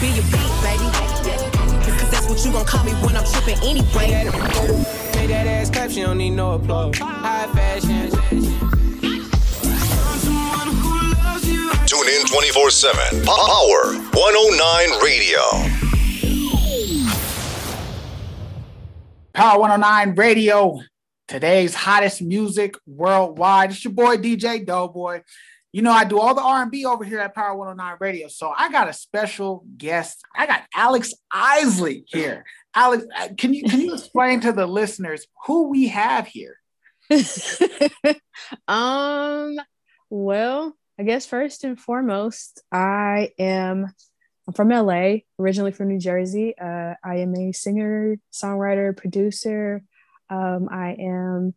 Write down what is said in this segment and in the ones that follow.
be your beat, baby. Cause that's what you gon' call me when I'm tripping anyway. Make that ass clap, she don't need no applause. High fashion. Tune in 24 7. Power 109 Radio. Power 109 Radio, today's hottest music worldwide. It's your boy DJ Doughboy. You know, I do all the R&B over here at Power 109 Radio. So I got a special guest. I got Alex Isley here. Alex, uh, can you can you explain to the listeners who we have here? um, well, I guess first and foremost, I am I'm from LA, originally from New Jersey. Uh, I am a singer, songwriter, producer. Um, I am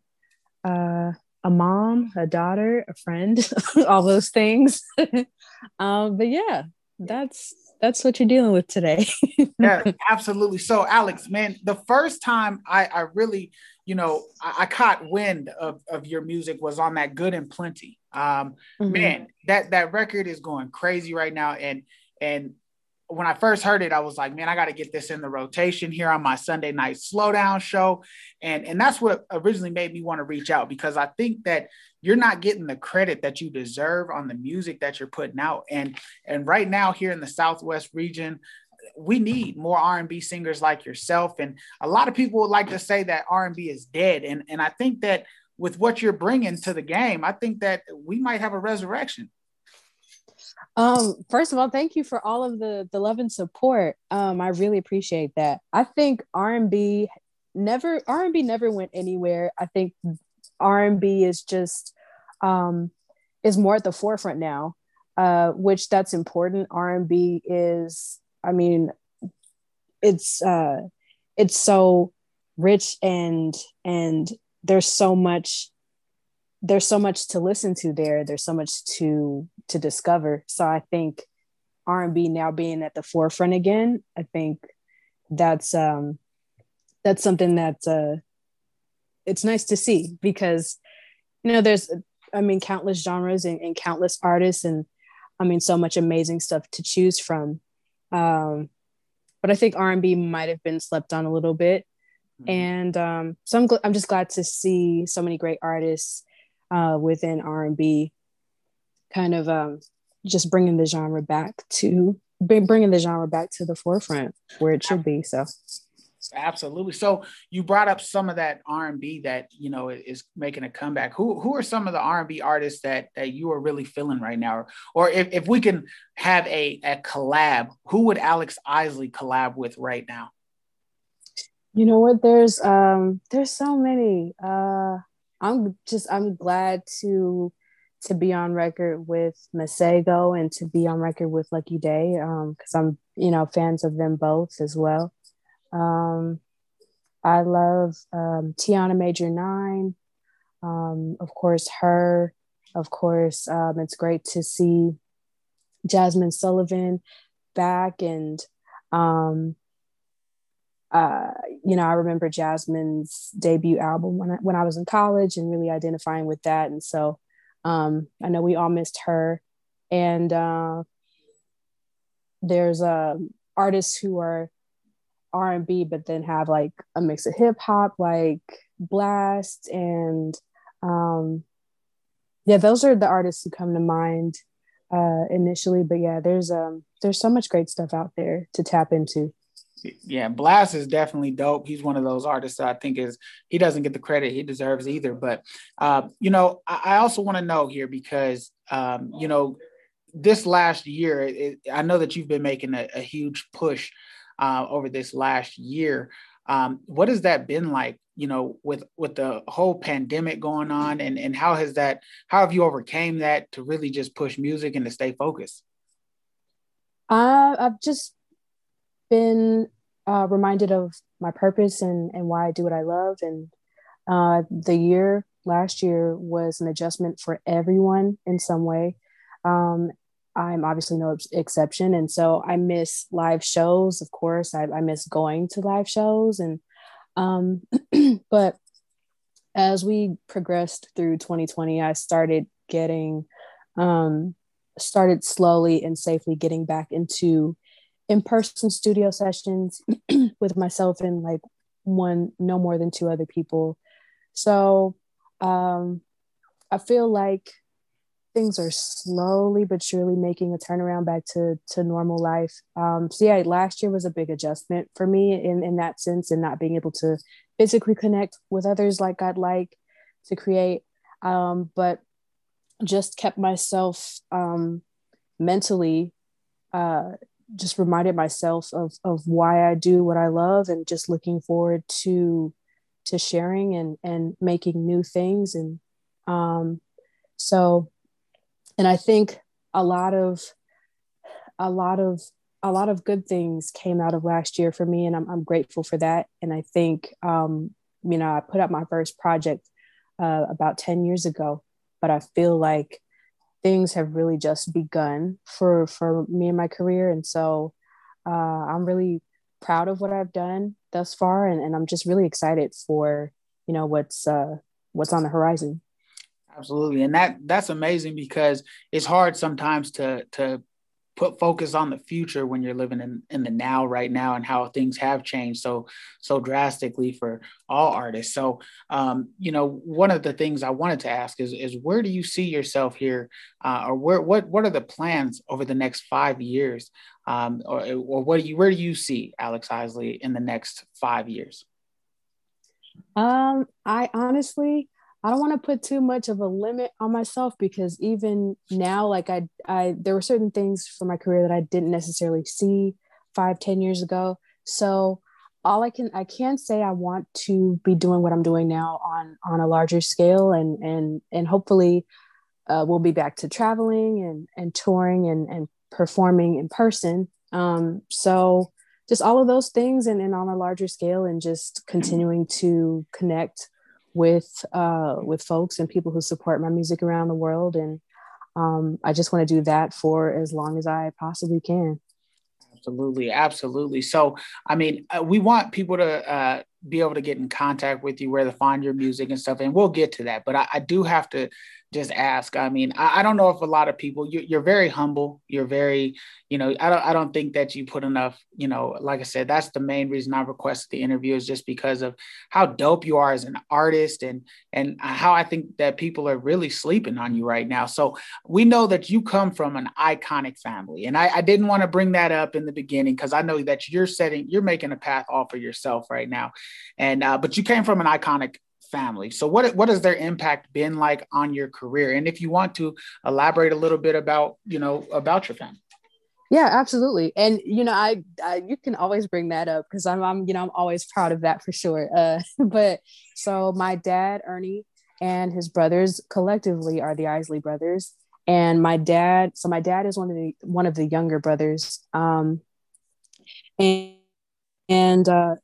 uh, a mom, a daughter, a friend, all those things. um, but yeah, that's that's what you're dealing with today. yeah, absolutely. So, Alex, man, the first time I, I really, you know, I, I, caught wind of, of your music was on that Good and Plenty. Um, mm-hmm. Man, that that record is going crazy right now, and and when I first heard it, I was like, man, I got to get this in the rotation here on my Sunday night slowdown show. And, and that's what originally made me want to reach out because I think that you're not getting the credit that you deserve on the music that you're putting out. And, and right now here in the Southwest region, we need more R&B singers like yourself. And a lot of people would like to say that R&B is dead. And, and I think that with what you're bringing to the game, I think that we might have a resurrection. Um, first of all, thank you for all of the the love and support. Um, I really appreciate that. I think R and B never R and B never went anywhere. I think R and B is just um, is more at the forefront now, uh, which that's important. R and B is, I mean, it's uh, it's so rich and and there's so much there's so much to listen to there. There's so much to to discover. So i think r&b now being at the forefront again i think that's um that's something that's uh it's nice to see because you know there's i mean countless genres and, and countless artists and i mean so much amazing stuff to choose from. Um but i think r&b might have been slept on a little bit. Mm-hmm. and um so I'm, gl- I'm just glad to see so many great artists uh, within R&B, kind of um, just bringing the genre back to bringing the genre back to the forefront where it should be. So. Absolutely. So you brought up some of that r&b that you know is making a comeback. Who who are some of the r&b artists that that you are really feeling right now? Or, or if, if we can have a, a collab who would alex isley collab with right now? You know what? There's um there's so many. Uh I'm just I'm glad to to be on record with Masego and to be on record with Lucky Daye because um, I'm you know fans of them both as well. Um, I love um, Tiana Major Nine, um, of course her, of course um, it's great to see Jazmine Sullivan back and um, uh, you know, I remember Jazmine's debut album when I, when I was in college and really identifying with that. And so um, I know we all missed her. And uh, there's uh, artists who are R&B, but then have like a mix of hip hop, like Blxst. and um, yeah, those are the artists who come to mind uh, initially. But yeah, there's um, there's so much great stuff out there to tap into yeah, Blxst is definitely dope. He's one of those artists that I think is he doesn't get the credit he deserves either. But uh, you know, I, I also want to know here because um, you know, this last year, it, I know that you've been making a, a huge push uh, over this last year. Um, what has that been like? You know, with with the whole pandemic going on, and and how has that? How have you overcame that to really just push music and to stay focused? Uh, I've just been uh, reminded of my purpose and, and why I do what I love. And uh, the year last year was an adjustment for everyone in some way. Um, I'm obviously no exception. And so I miss live shows, of course. I, I miss going to live shows. And, um, but as we progressed through 2020, I started getting, um, started slowly and safely getting back into in-person studio sessions with myself and like one no more than two other people. So um i feel like things are slowly but surely making a turnaround back to to normal life. Um so yeah last year was a big adjustment for me in in that sense and not being able to physically connect with others like i'd like to create. Um but just kept myself um mentally uh just reminded myself of of why I do what I love and just looking forward to to sharing and and making new things. And um so and I think a lot of a lot of a lot of good things came out of last year for me and I'm, I'm grateful for that. And I think um you know I put up my first project uh, about 10 years ago but I feel like things have really just begun for for me and my career. And so uh, i'm really proud of what i've done thus far and, and i'm just really excited for you know what's uh what's on the horizon. Absolutely. And that that's amazing because it's hard sometimes to to put focus on the future when you're living in, in the now right now and how things have changed so so drastically for all artists. So um, you know one of the things i wanted to ask is is where do you see yourself here uh, or where what what are the plans over the next five years? Um, or, or what do you where do you see alex isley in the next five years? Um i honestly I don't want to put too much of a limit on myself because even now, like I, I, there were certain things for my career that I didn't necessarily see five, ten years ago. So all I can, I can say I want to be doing what I'm doing now on, on a larger scale and, and, and hopefully uh, we'll be back to traveling and, and touring and, and performing in person. Um, so just all of those things and, and on a larger scale and just continuing to connect with uh, with folks and people who support my music around the world, and um, I just want to do that for as long as I possibly can. Absolutely, absolutely. So, I mean, uh, we want people to uh, be able to get in contact with you, where to find your music and stuff, and we'll get to that. But I, I do have to just ask. I mean, I, I, don't know if a lot of people you, you're very humble. You're very, you know, I don't I don't think that you put enough. You know, like I said, that's the main reason I requested the interview is just because of how dope you are as an artist and and how I think that people are really sleeping on you right now. So we know that you come from an iconic family, and I, I didn't want to bring that up in the beginning because I know that you're setting you're making a path off for yourself right now, and uh, but you came from an iconic family. So what what has their impact been like on your career? And if you want to elaborate a little bit about, you know, about your family. Yeah, absolutely. And you know, I, I you can always bring that up because I'm, I'm you know I'm always proud of that for sure. Uh, but so my dad Ernie and his brothers collectively are the Isley brothers, and my dad. So my dad is one of the one of the younger brothers. Um, and and uh,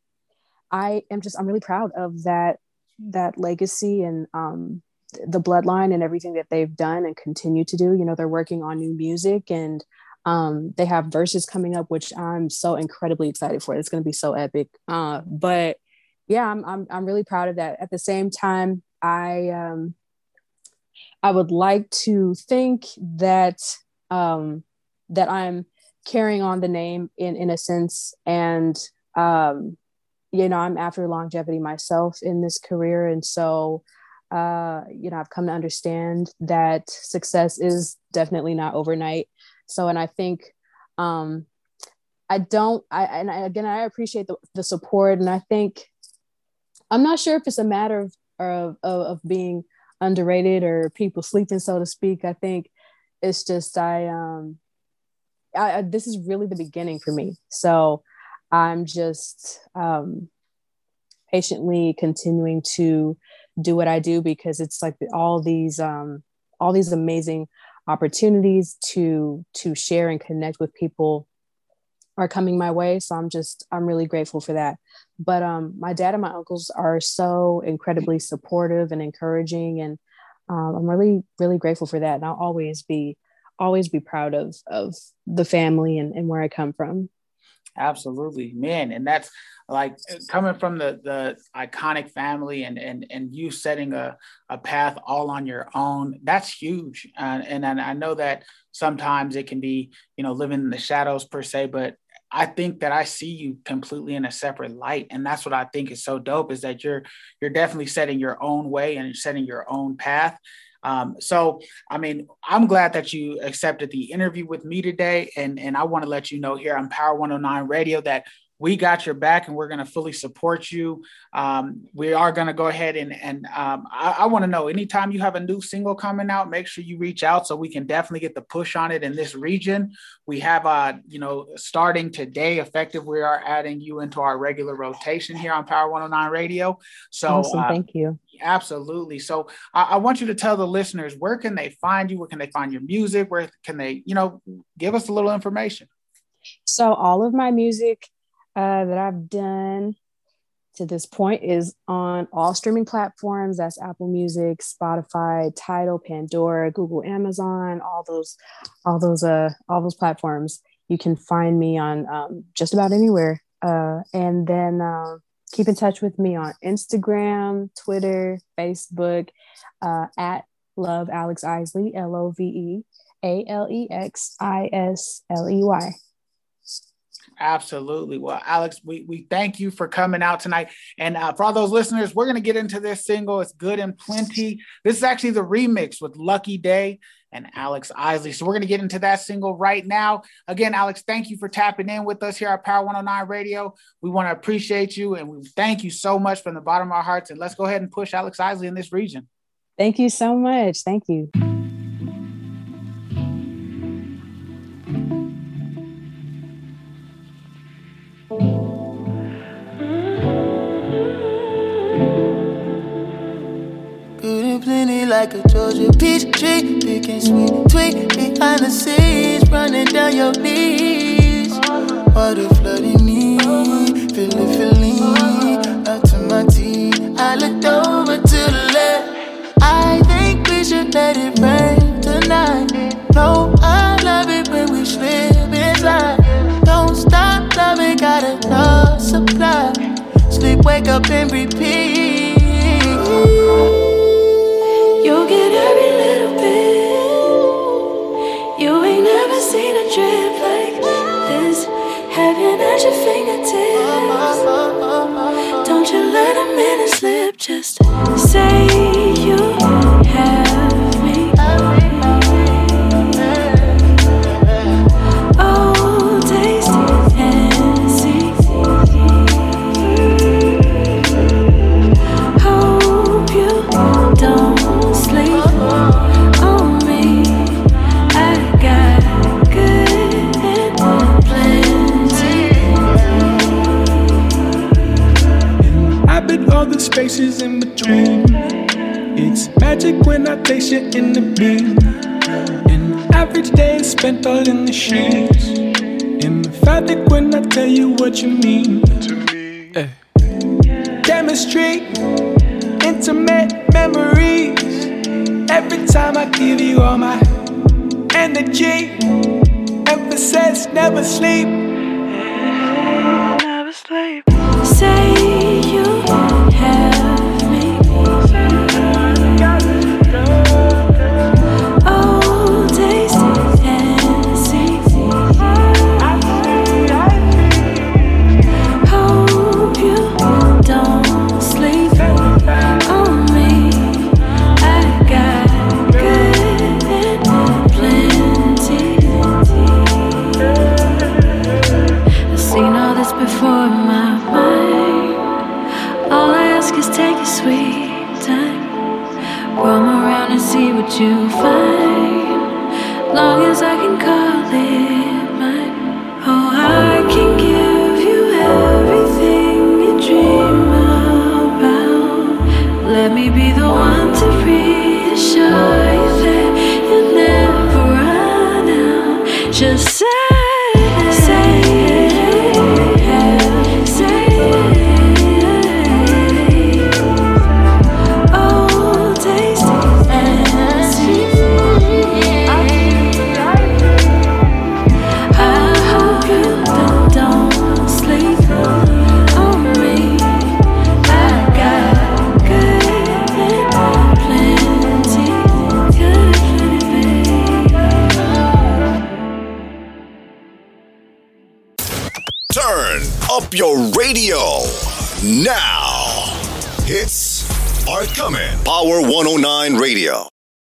I am just I'm really proud of that that legacy and um, the bloodline and everything that they've done and continue to do. You know, they're working on new music and um, they have verses coming up, which I'm so incredibly excited for. It's going to be so epic. Uh, but yeah, I'm, I'm I'm really proud of that. At the same time, I um, I would like to think that um, that I'm carrying on the name in in a sense and um, you know, I'm after longevity myself in this career. And so, uh, you know, I've come to understand that success is definitely not overnight. So, and I think, um, I don't, I, and I, again, I appreciate the, the support. And I think, I'm not sure if it's a matter of, of, of being underrated or people sleeping, so to speak. I think it's just, I, um, I, this is really the beginning for me. So, I'm just um, patiently continuing to do what I do because it's like all these um, all these amazing opportunities to to share and connect with people are coming my way. So i'm just i'm really grateful for that. But um my dad and my uncles are so incredibly supportive and encouraging and um, i'm really really grateful for that. And i'll always be always be proud of of the family and, and where i come from Absolutely, man, and that's like coming from the the iconic family and and and you setting a a path all on your own. That's huge, and and I know that sometimes it can be you know living in the shadows per se, but I think that I see you completely in a separate light. And that's what I think is so dope is that you're you're definitely setting your own way and setting your own path. Um, so, I mean, I'm glad that you accepted the interview with me today. And, and I want to let you know here on Power 109 Radio that we got your back and we're going to fully support you. Um, we are going to go ahead and, and um, I, I want to know anytime you have a new single coming out, make sure you reach out so we can definitely get the push on it in this region. We have, uh, you know, starting today, effective, we are adding you into our regular rotation here on Power 109 Radio. So awesome. Uh, thank you. Absolutely. So I, I want you to tell the listeners where can they find you? Where can they find your music? Where can they, you know, give us a little information? So all of my music uh, that I've done to this point is on all streaming platforms. That's Apple Music, Spotify, Tidal, Pandora, Google, Amazon, all those, all those, uh, all those platforms. You can find me on um, just about anywhere. Uh, and then uh, keep in touch with me on Instagram, Twitter, Facebook, uh, at Love Alex Isley, L O V E A L E X I S L E Y. Absolutely. Well, Alex, we, we thank you for coming out tonight. And uh, for all those listeners, we're going to get into this single. It's good and plenty. This is actually the remix with Lucky Daye and Alex Isley. So we're going to get into that single right now. Again, Alex, thank you for tapping in with us here at Power 109 Radio. We want to appreciate you and we thank you so much from the bottom of our hearts. And let's go ahead and push Alex Isley in this region. Thank you so much. Thank you. Like a Georgia peach tree. Picking sweet tweet behind the scenes, running down your knees. Water flooding me, feeling, feeling up to my teeth. I looked over to the left. I think we should let it rain tonight. No, I love it when we slip inside. Don't stop loving, got enough supply. Sleep, wake up, and repeat. Your fingertips. When I taste you in the beam. An average day is spent all in the sheets. Emphatic when I tell you what you mean to me. Eh. Chemistry, intimate memories. Every time I give you all my energy, emphasis never sleep. Never sleep. As radio now. Hits are coming. Power 109 Radio.